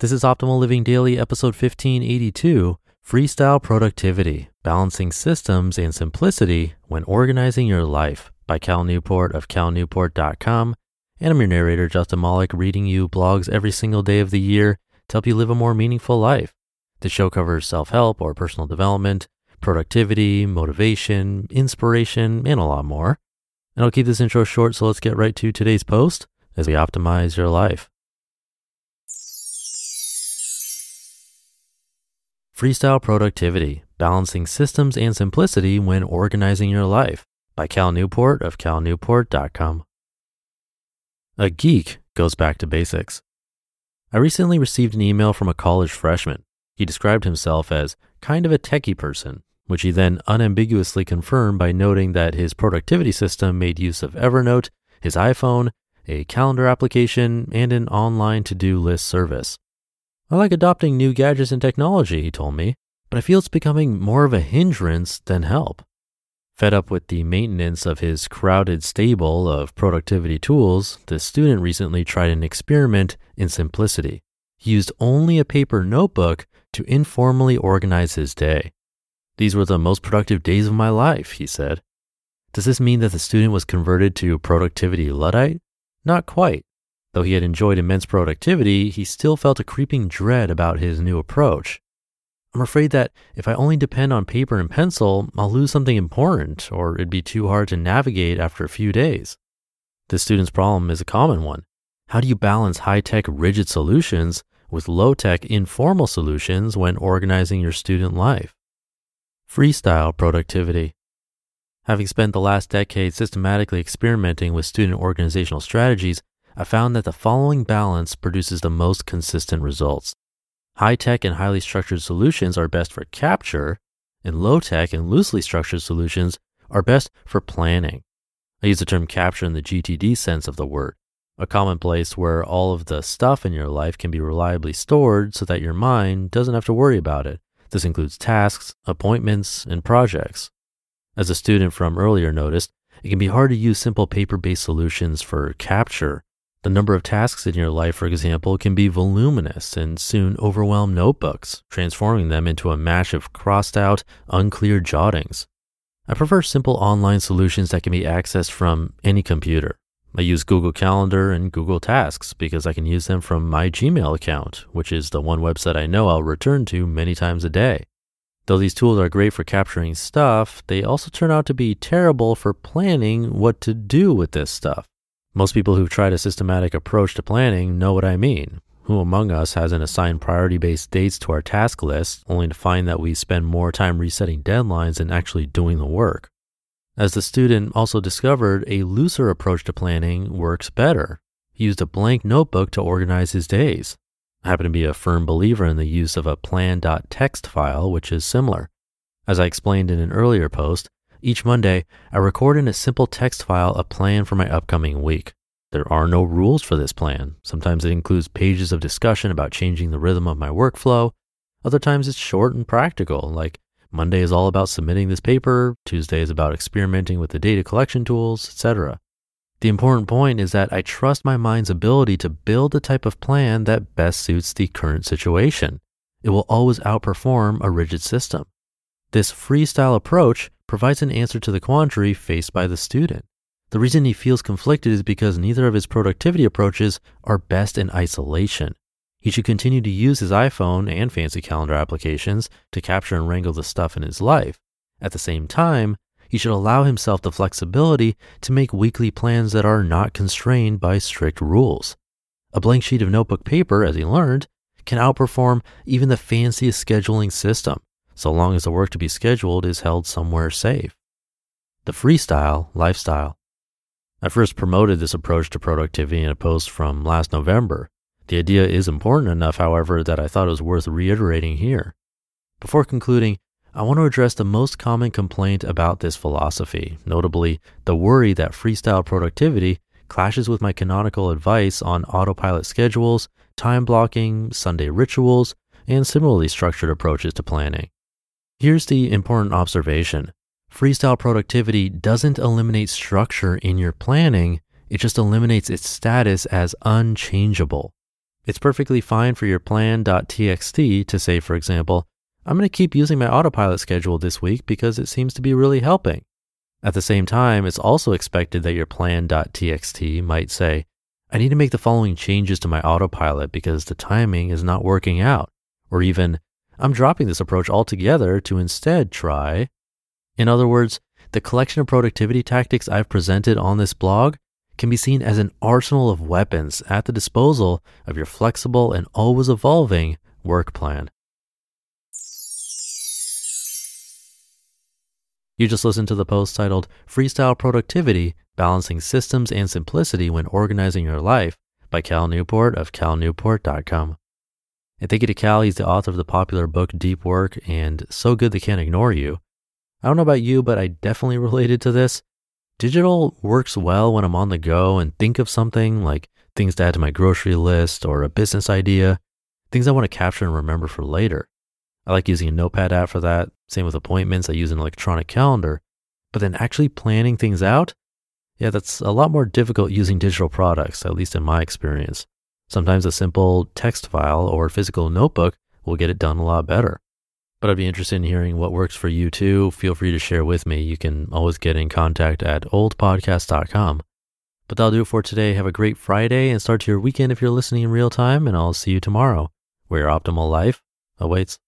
This is Optimal Living Daily, episode 1582 Freestyle Productivity Balancing Systems and Simplicity When Organizing Your Life by Cal Newport of calnewport.com. And I'm your narrator, Justin Malik, reading you blogs every single day of the year to help you live a more meaningful life. The show covers self help or personal development, productivity, motivation, inspiration, and a lot more. And I'll keep this intro short, so let's get right to today's post as we optimize your life. Freestyle Productivity Balancing Systems and Simplicity When Organizing Your Life by Cal Newport of calnewport.com. A geek goes back to basics. I recently received an email from a college freshman. He described himself as kind of a techie person, which he then unambiguously confirmed by noting that his productivity system made use of Evernote, his iPhone, a calendar application, and an online to do list service. I like adopting new gadgets and technology, he told me, but I feel it's becoming more of a hindrance than help. Fed up with the maintenance of his crowded stable of productivity tools, the student recently tried an experiment in simplicity. He used only a paper notebook to informally organize his day. These were the most productive days of my life, he said. Does this mean that the student was converted to productivity Luddite? Not quite. Though he had enjoyed immense productivity, he still felt a creeping dread about his new approach. I'm afraid that if I only depend on paper and pencil, I'll lose something important, or it'd be too hard to navigate after a few days. This student's problem is a common one. How do you balance high tech rigid solutions with low tech informal solutions when organizing your student life? Freestyle productivity. Having spent the last decade systematically experimenting with student organizational strategies, I found that the following balance produces the most consistent results. High tech and highly structured solutions are best for capture, and low tech and loosely structured solutions are best for planning. I use the term capture in the GTD sense of the word, a common place where all of the stuff in your life can be reliably stored so that your mind doesn't have to worry about it. This includes tasks, appointments, and projects. As a student from earlier noticed, it can be hard to use simple paper based solutions for capture the number of tasks in your life, for example, can be voluminous and soon overwhelm notebooks, transforming them into a mash of crossed out, unclear jottings. I prefer simple online solutions that can be accessed from any computer. I use Google Calendar and Google Tasks because I can use them from my Gmail account, which is the one website I know I'll return to many times a day. Though these tools are great for capturing stuff, they also turn out to be terrible for planning what to do with this stuff. Most people who've tried a systematic approach to planning know what I mean. Who among us hasn't assigned priority based dates to our task list only to find that we spend more time resetting deadlines than actually doing the work? As the student also discovered, a looser approach to planning works better. He used a blank notebook to organize his days. I happen to be a firm believer in the use of a plan.txt file, which is similar. As I explained in an earlier post, each Monday, I record in a simple text file a plan for my upcoming week. There are no rules for this plan. Sometimes it includes pages of discussion about changing the rhythm of my workflow. Other times it's short and practical, like Monday is all about submitting this paper, Tuesday is about experimenting with the data collection tools, etc. The important point is that I trust my mind's ability to build the type of plan that best suits the current situation. It will always outperform a rigid system. This freestyle approach provides an answer to the quandary faced by the student. The reason he feels conflicted is because neither of his productivity approaches are best in isolation. He should continue to use his iPhone and fancy calendar applications to capture and wrangle the stuff in his life. At the same time, he should allow himself the flexibility to make weekly plans that are not constrained by strict rules. A blank sheet of notebook paper, as he learned, can outperform even the fanciest scheduling system, so long as the work to be scheduled is held somewhere safe. The freestyle lifestyle. I first promoted this approach to productivity in a post from last November. The idea is important enough, however, that I thought it was worth reiterating here. Before concluding, I want to address the most common complaint about this philosophy, notably the worry that freestyle productivity clashes with my canonical advice on autopilot schedules, time blocking, Sunday rituals, and similarly structured approaches to planning. Here's the important observation freestyle productivity doesn't eliminate structure in your planning, it just eliminates its status as unchangeable. It's perfectly fine for your plan.txt to say, for example, I'm going to keep using my autopilot schedule this week because it seems to be really helping. At the same time, it's also expected that your plan.txt might say, I need to make the following changes to my autopilot because the timing is not working out. Or even, I'm dropping this approach altogether to instead try. In other words, the collection of productivity tactics I've presented on this blog can be seen as an arsenal of weapons at the disposal of your flexible and always evolving work plan. You just listened to the post titled Freestyle Productivity Balancing Systems and Simplicity When Organizing Your Life by Cal Newport of calnewport.com. And thank you to Cal. He's the author of the popular book Deep Work and So Good They Can't Ignore You. I don't know about you, but I definitely related to this. Digital works well when I'm on the go and think of something like things to add to my grocery list or a business idea, things I want to capture and remember for later. I like using a notepad app for that. Same with appointments. I use an electronic calendar. But then actually planning things out, yeah, that's a lot more difficult using digital products, at least in my experience. Sometimes a simple text file or physical notebook will get it done a lot better. But I'd be interested in hearing what works for you too. Feel free to share with me. You can always get in contact at oldpodcast.com. But that'll do it for today. Have a great Friday and start your weekend if you're listening in real time. And I'll see you tomorrow where your optimal life awaits.